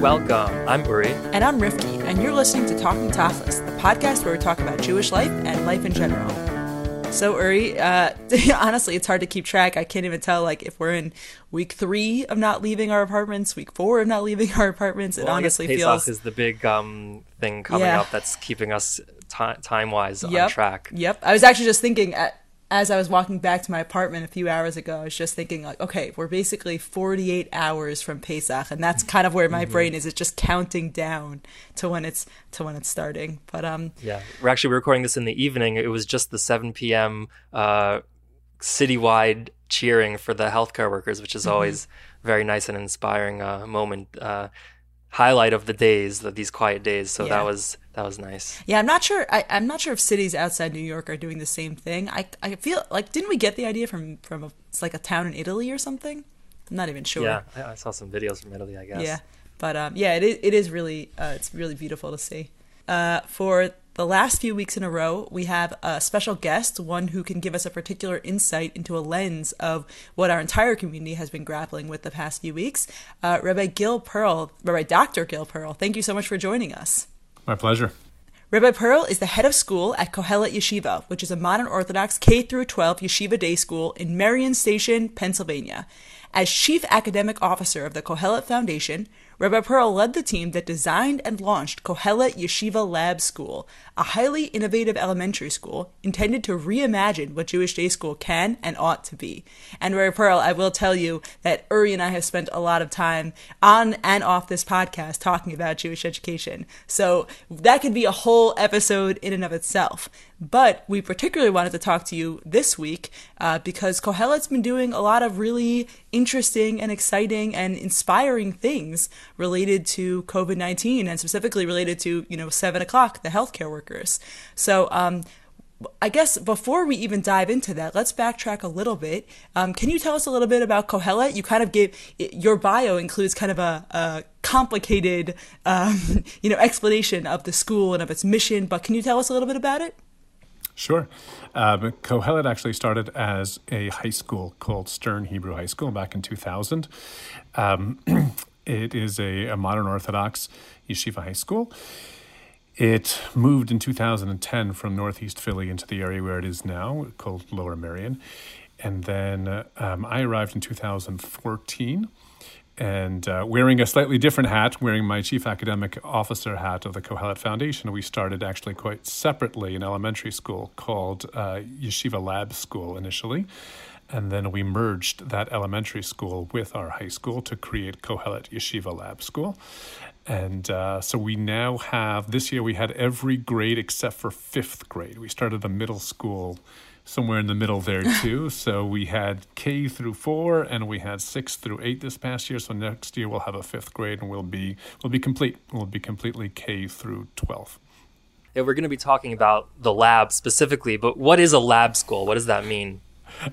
Welcome. I'm Uri. And I'm Rifki, and you're listening to Talking Tachlis, the podcast where we talk about Jewish life and life in general. So Uri, uh, honestly, it's hard to keep track. I can't even tell like if we're in week three of not leaving our apartments, week four of not leaving our apartments. It well, honestly Pesach feels is the big um, thing coming Yeah. up that's keeping us ti time wise yep, on track. Yep. I was actually just thinking uh as I was walking back to my apartment a few hours ago. I was just thinking like, okay, we're basically 48 hours from Pesach, and that's kind of where my brain is. It's just counting down to when it's to when it's starting. But um, Yeah, we're actually recording this in the evening. It was just the 7 p.m. Uh, citywide cheering for the healthcare workers, which is Mm-hmm. always very nice and inspiring uh, moment. Uh, highlight of the days, of these quiet days. So Yeah. that was that was nice. Yeah, I'm not sure. I, I'm not sure if cities outside New York are doing the same thing. I, I feel like didn't we get the idea from from a, it's like a town in Italy or something? I'm not even sure. Yeah, I, I saw some videos from Italy. I guess. Yeah, but um, yeah, it is, it is really uh, it's really beautiful to see. Uh, for the last few weeks in a row, we have a special guest, one who can give us a particular insight into a lens of what our entire community has been grappling with the past few weeks. Uh, Rabbi Gil Pearl, Rabbi Dr. Gil Pearl, thank you so much for joining us. My pleasure. Rabbi Pearl is the head of school at Kohelet Yeshiva, which is a modern Orthodox K through 12 yeshiva day school in Merion Station, Pennsylvania. As chief academic officer of the Kohelet Foundation, Rabbi Pearl led the team that designed and launched Kohelet Yeshiva Lab School, a highly innovative elementary school intended to reimagine what Jewish day school can and ought to be. And Rabbi Pearl, I will tell you that Uri and I have spent a lot of time on and off this podcast talking about Jewish education. So that could be a whole episode in and of itself. But we particularly wanted to talk to you this week uh, because Kohelet's been doing a lot of really interesting and exciting and inspiring things related to COVID 19 and specifically related to, you know, seven o'clock, the healthcare workers. So, um, I guess before we even dive into that, let's backtrack a little bit. Um, can you tell us a little bit about Kohelet? You kind of gave your bio includes kind of a, a complicated, um, you know, explanation of the school and of its mission. But can you tell us a little bit about it? Sure. Um, Kohelet actually started as a high school called Stern Hebrew High School back in 2000. Um, it is a, a modern Orthodox yeshiva high school. It moved in 2010 from Northeast Philly into the area where it is now, called Lower Merion. And then uh, um, I arrived in 2014 and uh, wearing a slightly different hat, wearing my chief academic officer hat of the Kohelet Foundation, we started actually quite separately an elementary school called uh, Yeshiva Lab School initially. And then we merged that elementary school with our high school to create Kohelet Yeshiva Lab School. And uh, so we now have, this year we had every grade except for fifth grade. We started the middle school somewhere in the middle there too. so we had K through four, and we had six through eight this past year. So next year we'll have a fifth grade, and we'll be we'll be complete. We'll be completely K through twelve. Yeah, we're going to be talking about the lab specifically, but what is a lab school? What does that mean?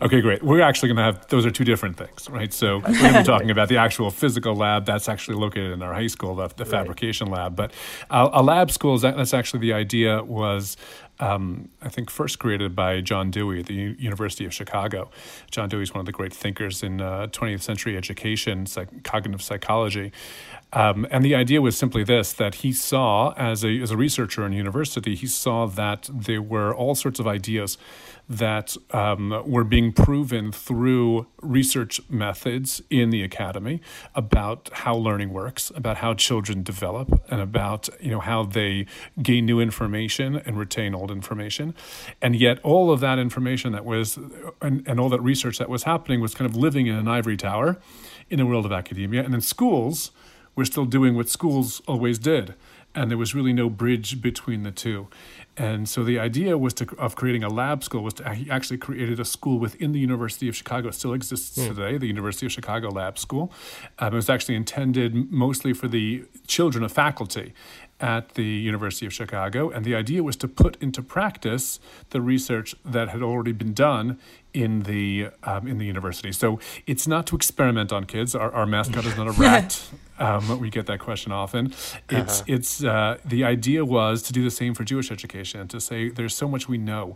Okay, great. We're actually going to have those are two different things, right? So we're going to be talking about the actual physical lab that's actually located in our high school, the, the fabrication lab. But uh, a lab school is that's actually the idea was. Um, I think first created by John Dewey at the U- University of Chicago. John Dewey is one of the great thinkers in uh, 20th century education, psych- cognitive psychology. Um, and the idea was simply this that he saw, as a, as a researcher in university, he saw that there were all sorts of ideas that um, were being proven through research methods in the academy about how learning works, about how children develop, and about you know how they gain new information and retain old information. And yet, all of that information that was and, and all that research that was happening was kind of living in an ivory tower in the world of academia, and then schools were still doing what schools always did and there was really no bridge between the two. And so the idea was to of creating a lab school was to he actually created a school within the University of Chicago. It still exists today, the University of Chicago Lab School. Um, it was actually intended mostly for the children of faculty at the University of Chicago, and the idea was to put into practice the research that had already been done in the um, in the university. So it's not to experiment on kids. Our, our mascot is not a rat. um, we get that question often. It's it's uh, the idea was to do the same for Jewish education to say there's so much we know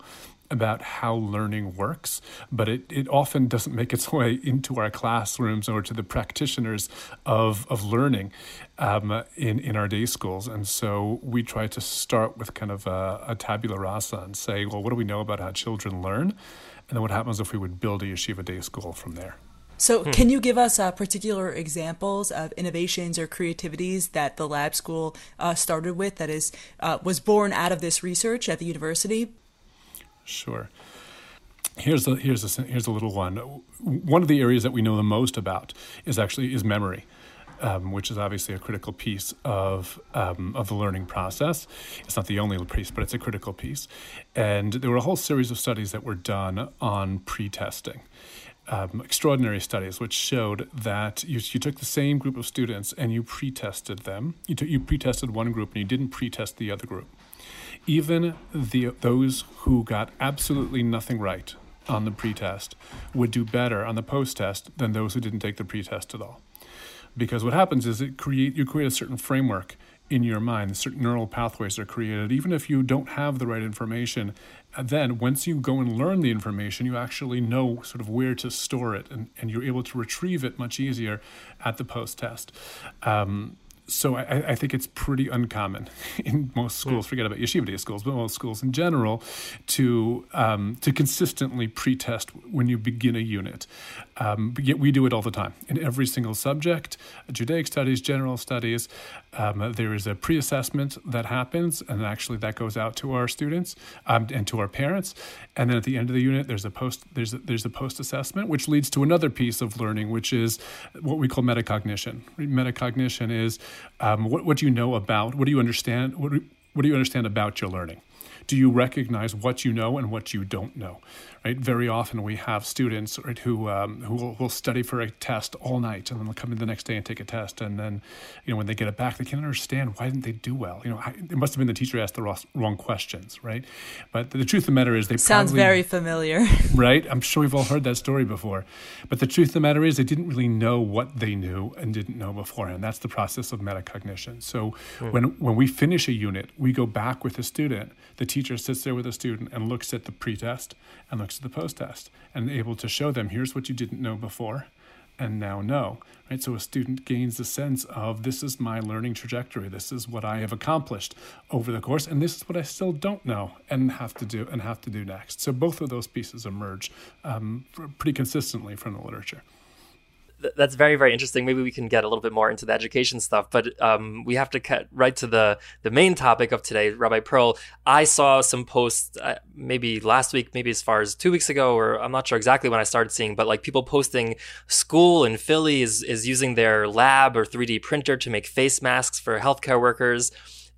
about how learning works, but it, it often doesn't make its way into our classrooms or to the practitioners of, of learning um, in, in our day schools. And so we try to start with kind of a, a tabula rasa and say, well, what do we know about how children learn? And then what happens if we would build a yeshiva day school from there? So, hmm. can you give us uh, particular examples of innovations or creativities that the lab school uh, started with that is uh, was born out of this research at the university? Sure. Here's a here's a here's a little one. One of the areas that we know the most about is actually is memory. Um, which is obviously a critical piece of um, of the learning process. It's not the only piece, but it's a critical piece. And there were a whole series of studies that were done on pre-testing. Um, extraordinary studies which showed that you, you took the same group of students and you pre-tested them. You, took, you pre-tested one group and you didn't pre-test the other group even the those who got absolutely nothing right on the pretest would do better on the post-test than those who didn't take the pretest at all. Because what happens is it create you create a certain framework in your mind, certain neural pathways are created. Even if you don't have the right information, then once you go and learn the information, you actually know sort of where to store it and, and you're able to retrieve it much easier at the post test. Um, so I, I, think it's pretty uncommon in most schools. Forget about yeshiva day schools, but most schools in general, to um, to consistently pretest when you begin a unit. Um, yet we do it all the time in every single subject. Judaic studies, general studies. Um, there is a pre-assessment that happens, and actually that goes out to our students um, and to our parents. And then at the end of the unit, there's a post there's a, there's a post assessment, which leads to another piece of learning, which is what we call metacognition. Metacognition is um, what, what do you know about, what do you understand, what, what do you understand about your learning? Do you recognize what you know and what you don't know? right? Very often we have students right, who um, who will, will, study for a test all night and then they'll come in the next day and take a test, and then you know when they get it back, they can't understand why didn't they do well. You know, I, it must have been the teacher asked the wrong, wrong questions, right? But the, the truth of the matter is they sounds probably, very familiar, right? I'm sure we've all heard that story before. But the truth of the matter is they didn't really know what they knew and didn't know beforehand. That's the process of metacognition. So hmm. when when we finish a unit, we go back with the student. The teacher sits there with a student and looks at the pretest and looks at the post test and able to show them here's what you didn't know before and now know right? So a student gains a sense of this is my learning trajectory. This is what i have accomplished over the course and this is what i still don't know and have to do and have to do next. So both of those pieces emerge um, pretty consistently from the literature that's very very interesting. Maybe we can get a little bit more into the education stuff, but um, we have to cut right to the the main topic of today, Rabbi Pearl. I saw some posts uh, maybe last week, maybe as far as two weeks ago, or I'm not sure exactly when I started seeing, but like people posting school in Philly is is using their lab or 3D printer to make face masks for healthcare workers,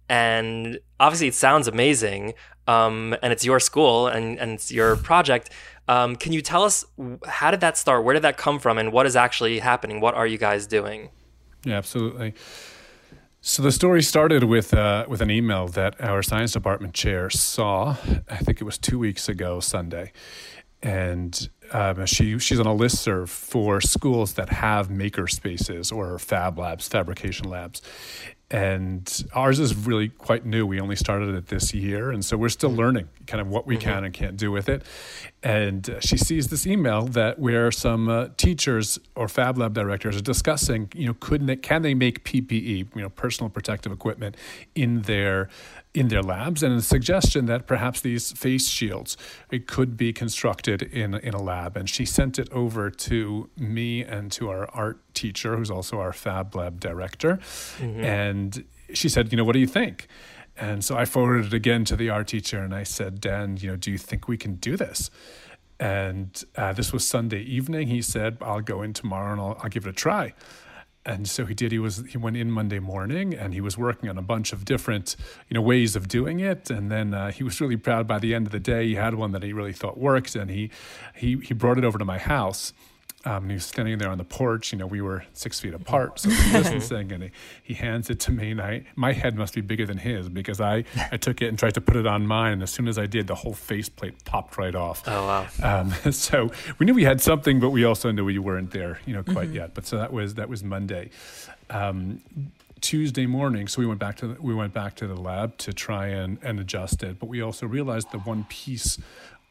and obviously it sounds amazing. Um, and it's your school and, and it's your project. Um, can you tell us how did that start? Where did that come from? And what is actually happening? What are you guys doing? Yeah, absolutely. So the story started with uh, with an email that our science department chair saw. I think it was two weeks ago Sunday, and um, she she's on a list serve for schools that have maker spaces or fab labs, fabrication labs, and ours is really quite new. We only started it this year, and so we're still mm-hmm. learning kind of what we mm-hmm. can and can't do with it. And uh, she sees this email that where some uh, teachers or Fab Lab directors are discussing, you know, could they, can they make PPE, you know, personal protective equipment, in their in their labs, and a suggestion that perhaps these face shields it could be constructed in in a lab. And she sent it over to me and to our art teacher, who's also our Fab Lab director, mm-hmm. and she said, you know, what do you think? And so I forwarded it again to the art teacher, and I said, Dan, you know, do you think we can do this? And uh, this was Sunday evening. He said, I'll go in tomorrow and I'll, I'll give it a try and so he did he was he went in monday morning and he was working on a bunch of different you know ways of doing it and then uh, he was really proud by the end of the day he had one that he really thought worked and he he he brought it over to my house um, he was standing there on the porch. You know, we were six feet apart, so he distancing, and he, he hands it to me, and I my head must be bigger than his because I I took it and tried to put it on mine, and as soon as I did, the whole faceplate popped right off. Oh wow! Um, so we knew we had something, but we also knew we weren't there, you know, quite mm-hmm. yet. But so that was that was Monday. Um, Tuesday morning, so we went back to the, we went back to the lab to try and, and adjust it. But we also realized the one piece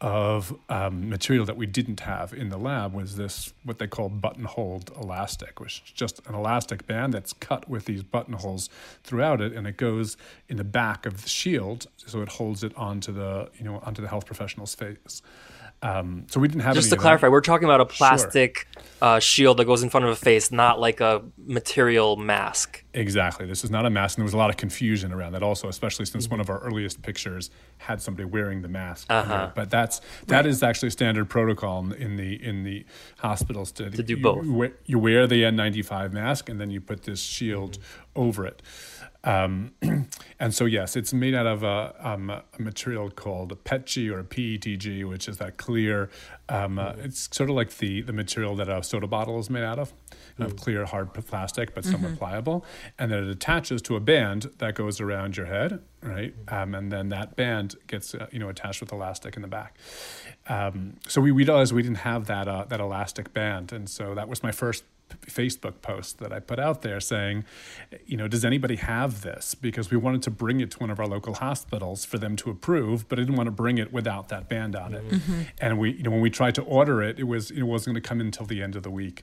of um, material that we didn't have in the lab was this what they call buttonholed elastic, which is just an elastic band that's cut with these buttonholes throughout it, and it goes in the back of the shield, so it holds it onto the you know onto the health professional's face. Um, so we didn't have Just to clarify, we're talking about a plastic uh, shield that goes in front of a face, not like a material mask. Exactly. This is not a mask, and there was a lot of confusion around that also, especially since Mm-hmm. one of our earliest pictures had somebody wearing the mask. Uh-huh. But that's that is actually standard protocol in the in the hospitals to, To do you, both. You wear the N95 mask, and then you put this shield Mm-hmm. over it. Um, and so, yes, it's made out of a, um, a material called a PETG or PETG, which is that clear. Um, uh, it's sort of like the, the material that a soda bottle is made out of, of clear, hard plastic, but somewhat pliable. And then it attaches to a band that goes around your head, right? Um, and then that band gets uh, you know attached with elastic in the back. Um, so we realized we didn't have that uh, that elastic band, and so that was my first Facebook post that I put out there saying, you know, does anybody have this? Because we wanted to bring it to one of our local hospitals for them to approve, but I didn't want to bring it without that band on it. Mm-hmm. And we, you know, when we tried to order it, it was it wasn't going to come in until the end of the week,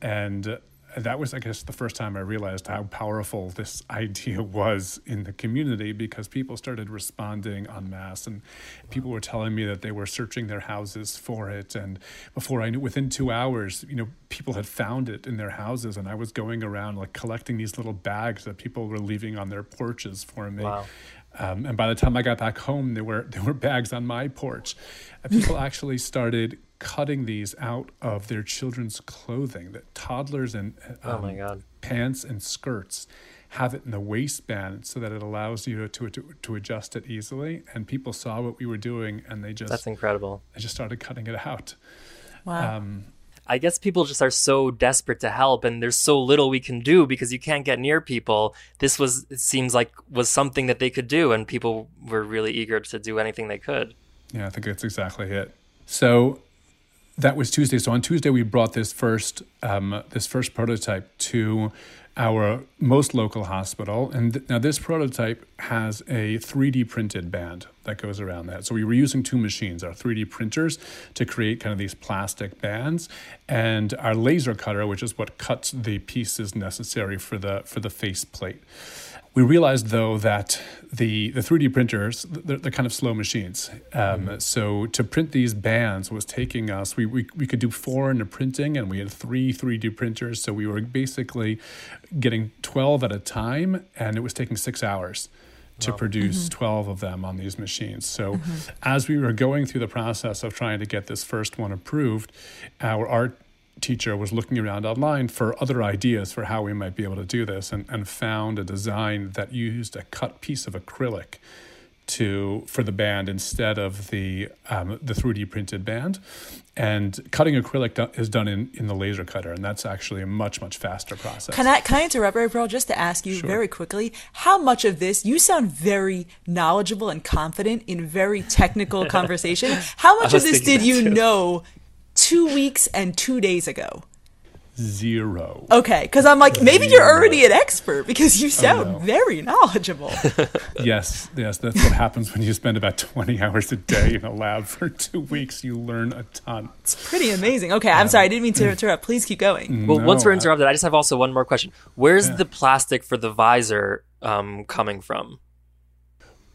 and. That was, I guess, the first time I realized how powerful this idea was in the community because people started responding en masse and people were telling me that they were searching their houses for it. And before I knew, within two hours, you know, people had found it in their houses. And I was going around like collecting these little bags that people were leaving on their porches for me. Wow. Um, and by the time I got back home, there were there were bags on my porch. And people actually started cutting these out of their children's clothing. That toddlers and um, Oh my God. pants and skirts have it in the waistband so that it allows you to, to to adjust it easily. And people saw what we were doing, and they just That's incredible. they just started cutting it out. Wow. Um, I guess people just are so desperate to help, and there's so little we can do because you can't get near people. This was, it seems like, was something that they could do, and people were really eager to do anything they could. Yeah, I think that's exactly it. So that was Tuesday. So on Tuesday, we brought this first um, this first prototype to our most local hospital, and th- now this prototype has a 3D printed band that goes around that. So we were using two machines, our 3D printers, to create kind of these plastic bands, and our laser cutter, which is what cuts the pieces necessary for the for the face plate. We realized though that the the 3D printers they're, they're kind of slow machines. Um, mm-hmm. So to print these bands was taking us. We, we we could do four in the printing, and we had three 3D printers. So we were basically getting 12 at a time, and it was taking six hours to produce mm-hmm. 12 of them on these machines. So mm-hmm. as we were going through the process of trying to get this first one approved, our art teacher was looking around online for other ideas for how we might be able to do this and, and found a design that used a cut piece of acrylic to for the band instead of the um, the 3D printed band. And cutting acrylic do- is done in, in the laser cutter, and that's actually a much much faster process. Can I can I interrupt, Ray Pearl, just to ask you Sure. very quickly how much of this you sound very knowledgeable and confident in very technical conversation. How much of this did you too. know two weeks and two days ago? Zero. Okay, because I'm like maybe you're already an expert because you sound no. very knowledgeable. Yes, yes, that's what happens when you spend about 20 hours a day in a lab for two weeks. You learn a ton. It's pretty amazing. Okay, I'm sorry, I didn't mean to interrupt. Please keep going. Well, once we're I- interrupted, I just have also one more question. Where's Yeah. the plastic for the visor um, coming from?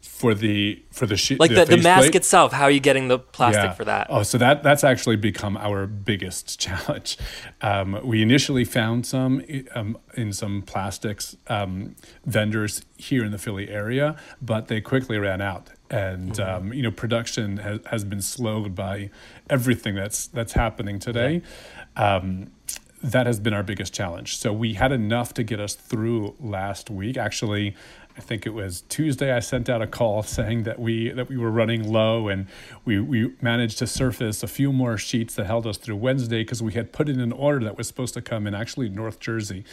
For the for the sheet, Like the, the, mask faceplate? itself, how are you getting the plastic Yeah. for that? Oh, so that that's actually become our biggest challenge. Um, we initially found some um, in some plastics um, vendors here in the Philly area, but they quickly ran out. And um, you know, production has, has been slowed by everything that's that's happening today. Um, that has been our biggest challenge. So we had enough to get us through last week. Actually, I think it was Tuesday. I sent out a call saying that we that we were running low, and we we managed to surface a few more sheets that held us through Wednesday because we had put in an order that was supposed to come in actually North Jersey,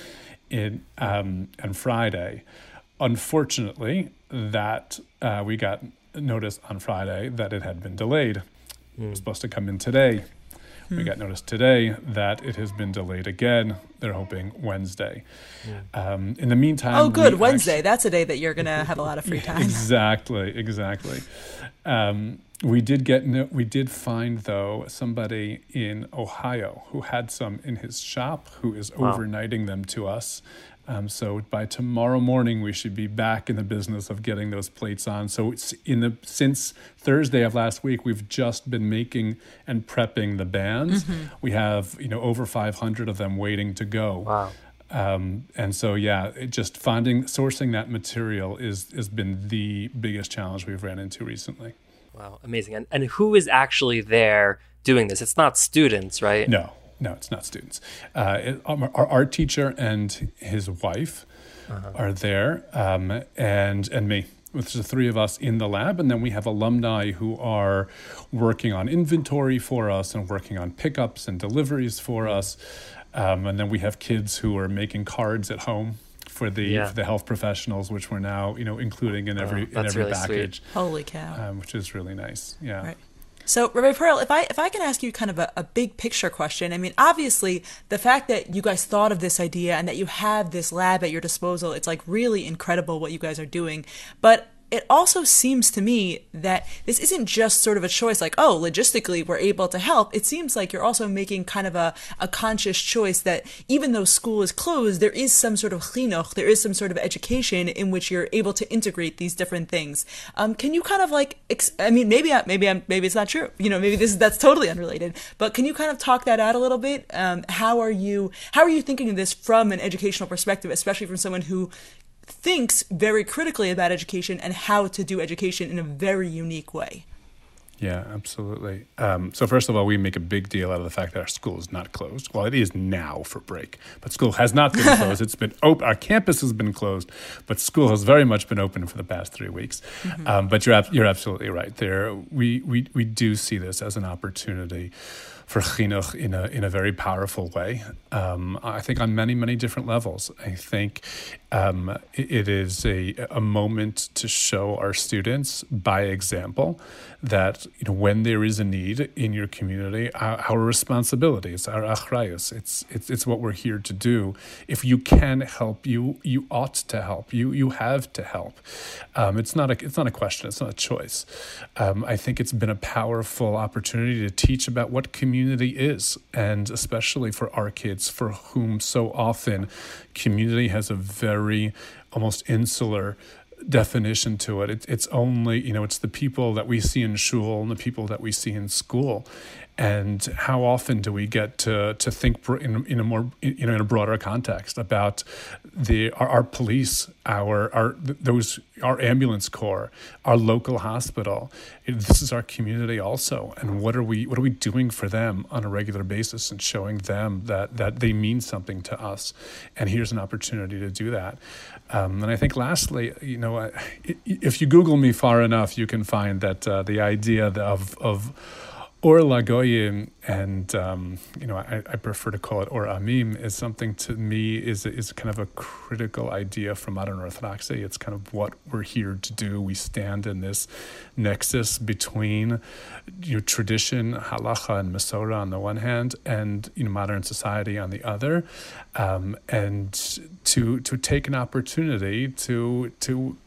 in um, on Friday. Unfortunately, that uh, we got notice on Friday that it had been delayed. It was supposed to come in today. We got notice today that it has been delayed again. They're hoping Wednesday. Um, in the meantime, Oh, good. we Wednesday. actu- That's a day that you're going to have a lot of free time. exactly, exactly. Um, we did get we did find though somebody in Ohio who had some in his shop who is wow. overnighting them to us. Um, so by tomorrow morning we should be back in the business of getting those plates on. So it's in the since Thursday of last week we've just been making and prepping the bands. Mm-hmm. We have you know over 500 of them waiting to go. Wow. Um, and so, yeah, just finding sourcing that material is has been the biggest challenge we've ran into recently. Wow, amazing! And and who is actually there doing this? It's not students, right? No, no, it's not students. Uh, it, our, our, art teacher and his wife uh-huh. are there, um, and and me. Which is the three of us in the lab, and then we have alumni who are working on inventory for us and working on pickups and deliveries for us. Um, and then we have kids who are making cards at home for the yeah. for the health professionals, which we're now you know including in every oh, in every really package. Sweet. Holy cow! Um, which is really nice. Yeah. Right. So, Rabbi Pearl, if I if I can ask you kind of a, a, big picture question, I mean, obviously, the fact that you guys thought of this idea and that you have this lab at your disposal, it's like really incredible what you guys are doing. But it also seems to me that this isn't just sort of a choice like, oh, logistically we're able to help. It seems like you're also making kind of a, a conscious choice that even though school is closed, there is some sort of chinuch, there is some sort of education in which you're able to integrate these different things. Um, can you kind of like, ex- I mean, maybe, I, maybe I'm, maybe it's not true. You know, maybe this is, that's totally unrelated, but can you kind of talk that out a little bit? Um, how are you, how are you thinking of this from an educational perspective, especially from someone who thinks very critically about education and how to do education in a very unique way. Yeah, absolutely. Um, so first of all, we make a big deal out of the fact that our school is not closed. Well, it is now for break, but school has not been closed. it's been open. Our campus has been closed, but school has very much been open for the past three weeks. Mm-hmm. Um, but you're you're absolutely right. There, we we we do see this as an opportunity for chinuch in a in a very powerful way. Um, I think on many many different levels. I think um, it, is a a moment to show our students by example that you know when there is a need in your community, our, our responsibility, it's our achrayus, it's it's it's what we're here to do. If you can help, you you ought to help. You you have to help. Um, it's not a it's not a question. It's not a choice. Um, I think it's been a powerful opportunity to teach about what community is, and especially for our kids, for whom so often community has a very almost insular definition to it. it. It's only, you know, it's the people that we see in shul and the people that we see in school and how often do we get to to think in, in a more you know in a broader context about the our, our police our our those our ambulance corps our local hospital? This is our community also. And what are we what are we doing for them on a regular basis and showing them that that they mean something to us? And here's an opportunity to do that. Um, and I think lastly you know if you google me far enough you can find that uh, the idea of of or Lagoyim, and um, you know, I, I, prefer to call it Or Amim, is something to me is is kind of a critical idea from modern Orthodoxy. It's kind of what we're here to do. We stand in this nexus between you know, tradition, halacha, and Masorah on the one hand, and you know, modern society on the other, um, and to to take an opportunity to to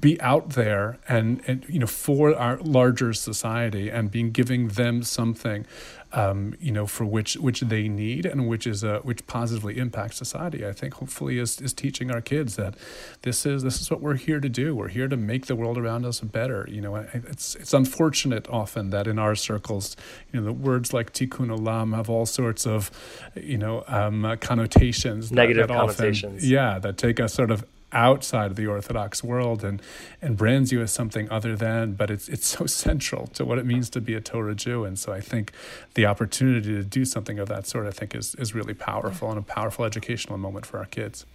be out there and, and you know for our larger society and being giving them something um, you know for which which they need and which is a, which positively impacts society I think hopefully is, is teaching our kids that this is this is what we're here to do. We're here to make the world around us better. You know it's it's unfortunate often that in our circles you know the words like tikkun olam have all sorts of you know um, connotations negative that, that connotations often, yeah that take us sort of outside of the Orthodox world and and brands you as something other than, but it's it's so central to what it means to be a Torah Jew. And so I think the opportunity to do something of that sort, I think, is is really powerful and a powerful educational moment for our kids.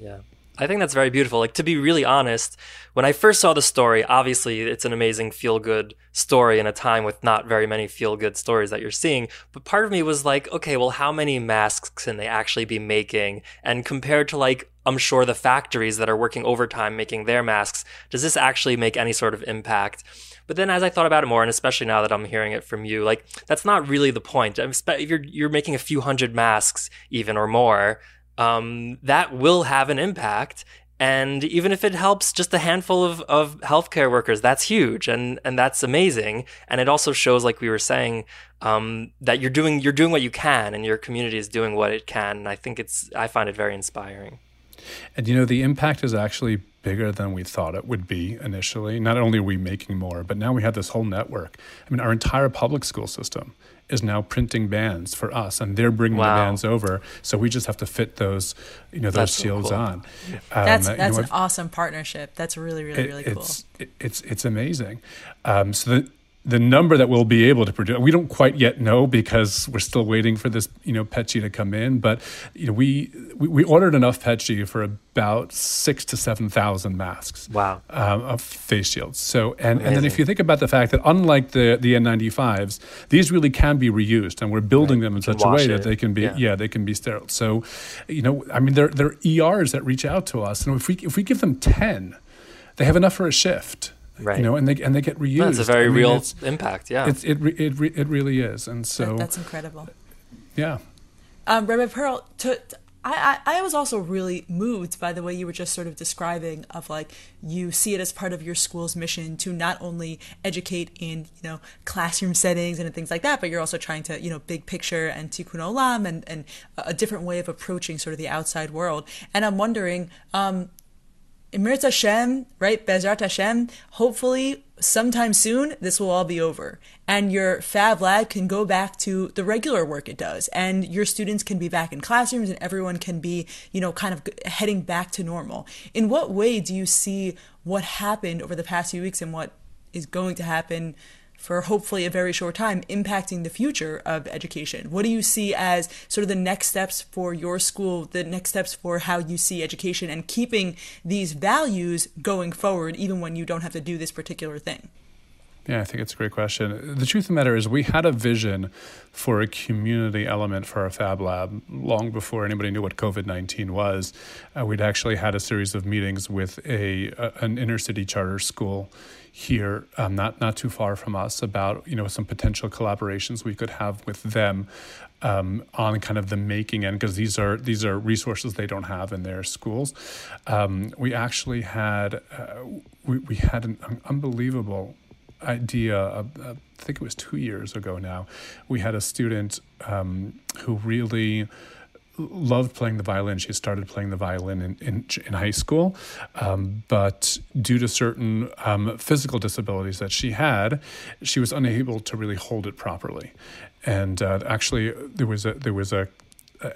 Yeah. I think that's very beautiful. Like to be really honest, when I first saw the story, obviously it's an amazing feel good story in a time with not very many feel good stories that you're seeing. But part of me was like, okay, well, how many masks can they actually be making? And compared to like, I'm sure the factories that are working overtime making their masks, does this actually make any sort of impact? But then as I thought about it more, and especially now that I'm hearing it from you, like that's not really the point. If you're you're making a few hundred masks even or more, um, that will have an impact. and even if it helps just a handful of, of healthcare workers, that's huge and, and that's amazing. And it also shows, like we were saying, um, that you're doing you're doing what you can and your community is doing what it can. And I think it's I find it very inspiring. And you know, the impact is actually bigger than we thought it would be initially. Not only are we making more, but now we have this whole network. I mean, our entire public school system is now printing bands for us, and they're bringing wow. the bands over. So we just have to fit those, you know, those that's shields so cool. on. Um, that's that's know, an awesome partnership. That's really really it, really cool. It's it, it's it's amazing. Um, so the the number that we'll be able to produce, we don't quite yet know because we're still waiting for this, you know, PETG to come in. But you know, we we, we ordered enough PETG for about six to seven thousand masks. Wow. Um, of face shields. So and, and then if you think about the fact that unlike the the N95s, these really can be reused, and we're building right. them in such a way it. that they can be yeah. yeah. they can be sterile. So, you know, I mean, there there are ERs that reach out to us, and if we if we give them ten, they have enough for a shift right? You know, and they and they get reused. That's a very I mean, real impact. Yeah, it it it it really is, and so that, that's incredible. Yeah, um, Rabbi Pearl. To, to, I, I, I was also really moved by the way you were just sort of describing of like you see it as part of your school's mission to not only educate in you know classroom settings and things like that, but you're also trying to you know big picture and tikkun olam and and a different way of approaching sort of the outside world. And I'm wondering, um, Im yirtzeh Hashem, right? Bezrat Hashem, hopefully sometime soon this will all be over and your fab lab can go back to the regular work it does and your students can be back in classrooms and everyone can be, you know, kind of heading back to normal. In what way do you see what happened over the past few weeks and what is going to happen for hopefully a very short time impacting the future of education? What do you see as sort of the next steps for your school, the next steps for how you see education and keeping these values going forward, even when you don't have to do this particular thing? Yeah, I think it's a great question. The truth of the matter is, we had a vision for a community element for our Fab Lab long before anybody knew what COVID 19 was. Uh, we'd actually had a series of meetings with a, a an inner city charter school here, um, not not too far from us, about you know some potential collaborations we could have with them um, on kind of the making end because these are these are resources they don't have in their schools. Um, we actually had uh, we we had an unbelievable idea. Of, uh, I think it was two years ago now. We had a student um, who really loved playing the violin. She started playing the violin in, in, in high school, um, but due to certain um, physical disabilities that she had, she was unable to really hold it properly. And uh, actually, there was a there was a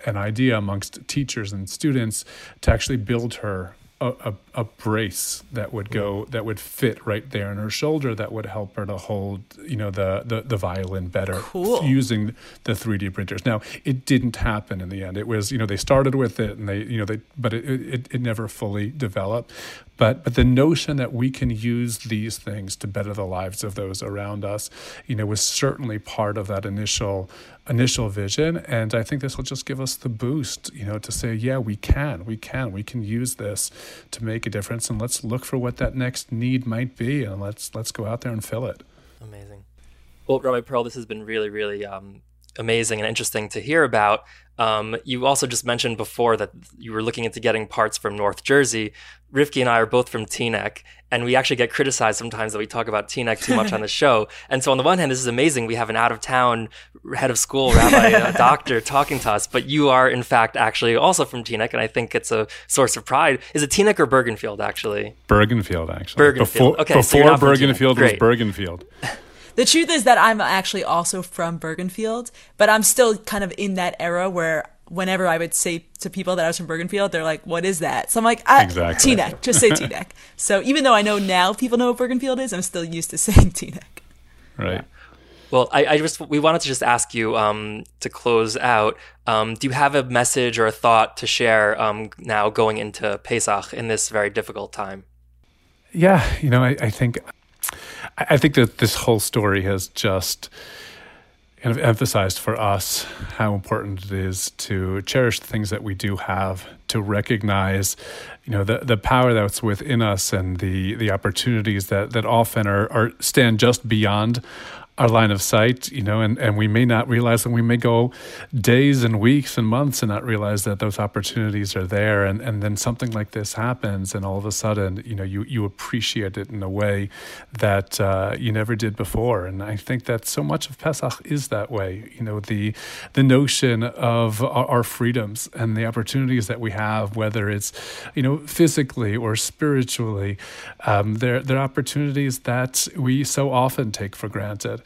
an idea amongst teachers and students to actually build her a, a, a, brace that would go that would fit right there in her shoulder that would help her to hold you know the the, the violin better cool. using the 3D printers. Now it didn't happen in the end. It was you know they started with it and they you know they but it it, it never fully developed. But but the notion that we can use these things to better the lives of those around us, you know, was certainly part of that initial initial vision. And I think this will just give us the boost, you know, to say, yeah, we can, we can, we can use this to make a difference. And let's look for what that next need might be, and let's let's go out there and fill it. Amazing. Well, Rabbi Pearl, this has been really, really um, amazing and interesting to hear about. Um, you also just mentioned before that you were looking into getting parts from North Jersey. Rivki and I are both from Teaneck, and we actually get criticized sometimes that we talk about Teaneck too much on the show. And so, on the one hand, this is amazing. We have an out of town head of school, rabbi, a doctor talking to us, but you are, in fact, actually also from Teaneck, and I think it's a source of pride. Is it Teaneck or Bergenfield, actually? Bergenfield, actually. Bergenfield. Before, okay, before so Bergenfield was Bergenfield. The truth is that I'm actually also from Bergenfield, but I'm still kind of in that era where whenever I would say to people that I was from Bergenfield, they're like, "What is that?" So I'm like, ah, exactly. Teaneck. Just say Teaneck. so even though I know now people know what Bergenfield is, I'm still used to saying Teaneck. Right. Yeah. Well, I, I, just we wanted to just ask you um, to close out. Um, do you have a message or a thought to share um, now going into Pesach in this very difficult time? Yeah, you know, I, I think I think that this whole story has just kind of emphasized for us how important it is to cherish the things that we do have, to recognize, you know, the, the power that's within us and the the opportunities that that often are, are stand just beyond our line of sight, you know, and, and we may not realize that we may go days and weeks and months and not realize that those opportunities are there. And, and then something like this happens, and all of a sudden, you know, you, you appreciate it in a way that uh, you never did before. And I think that so much of Pesach is that way. You know, the the notion of our, our freedoms and the opportunities that we have, whether it's, you know, physically or spiritually, um, they're, they're opportunities that we so often take for granted.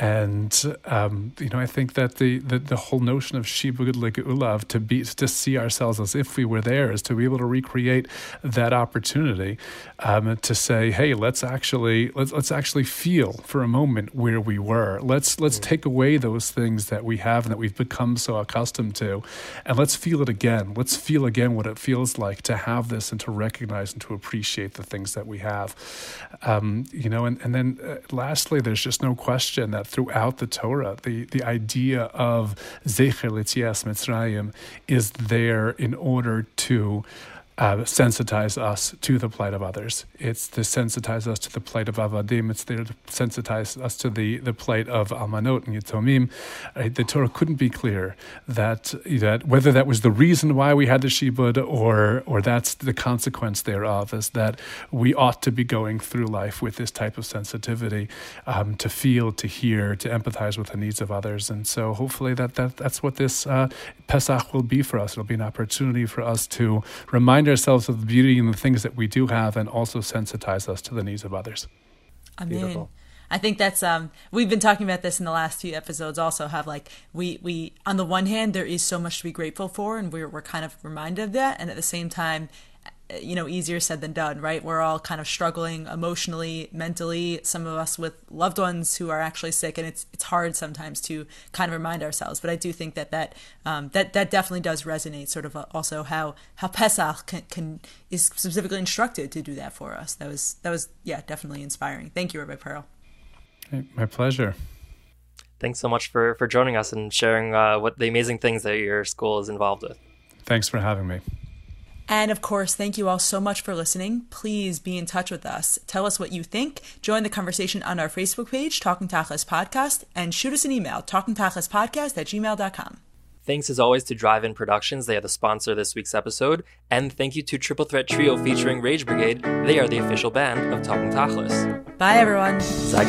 And um, you know, I think that the, the, the whole notion of shibud ulav to be to see ourselves as if we were there is to be able to recreate that opportunity um, to say, hey, let's actually let's let's actually feel for a moment where we were. Let's let's mm. take away those things that we have and that we've become so accustomed to, and let's feel it again. Let's feel again what it feels like to have this and to recognize and to appreciate the things that we have. Um, you know, and and then uh, lastly, there's just no question that throughout the Torah. The, the idea of Zecher Litzias Mitzrayim is there in order to uh, sensitize us to the plight of others. It's to sensitize us to the plight of avadim. It's there to sensitize us to the, the plight of almanot and yitomim. Right? The Torah couldn't be clear that that whether that was the reason why we had the shibud or or that's the consequence thereof is that we ought to be going through life with this type of sensitivity um, to feel, to hear, to empathize with the needs of others. And so hopefully that, that that's what this uh, Pesach will be for us. It'll be an opportunity for us to remind ourselves of the beauty and the things that we do have and also sensitize us to the needs of others. I mean, Beautiful. I think that's um we've been talking about this in the last few episodes also have like we we on the one hand there is so much to be grateful for and we're we're kind of reminded of that and at the same time you know easier said than done right? We're all kind of struggling emotionally mentally. Some of us with loved ones who are actually sick and it's it's hard sometimes to kind of remind ourselves. But i do think that that um, that that definitely does resonate sort of uh, also how how pesach can, can is specifically instructed to do that for us. That was that was yeah definitely inspiring. Thank you rabbi pearl. My pleasure. Thanks so much for for joining us and sharing uh, what the amazing things that your school is involved with. Thanks for having me and of course, thank you all so much for listening. Please be in touch with us. Tell us what you think. Join the conversation on our Facebook page, Talking Tachlis Podcast, and shoot us an email, talkingtachlispodcast at gmail.com. Thanks as always to Drive In Productions. They are the sponsor of this week's episode. And thank you to Triple Threat Trio featuring Rage Brigade. They are the official band of Talking Tachlis. Bye, everyone. Sei.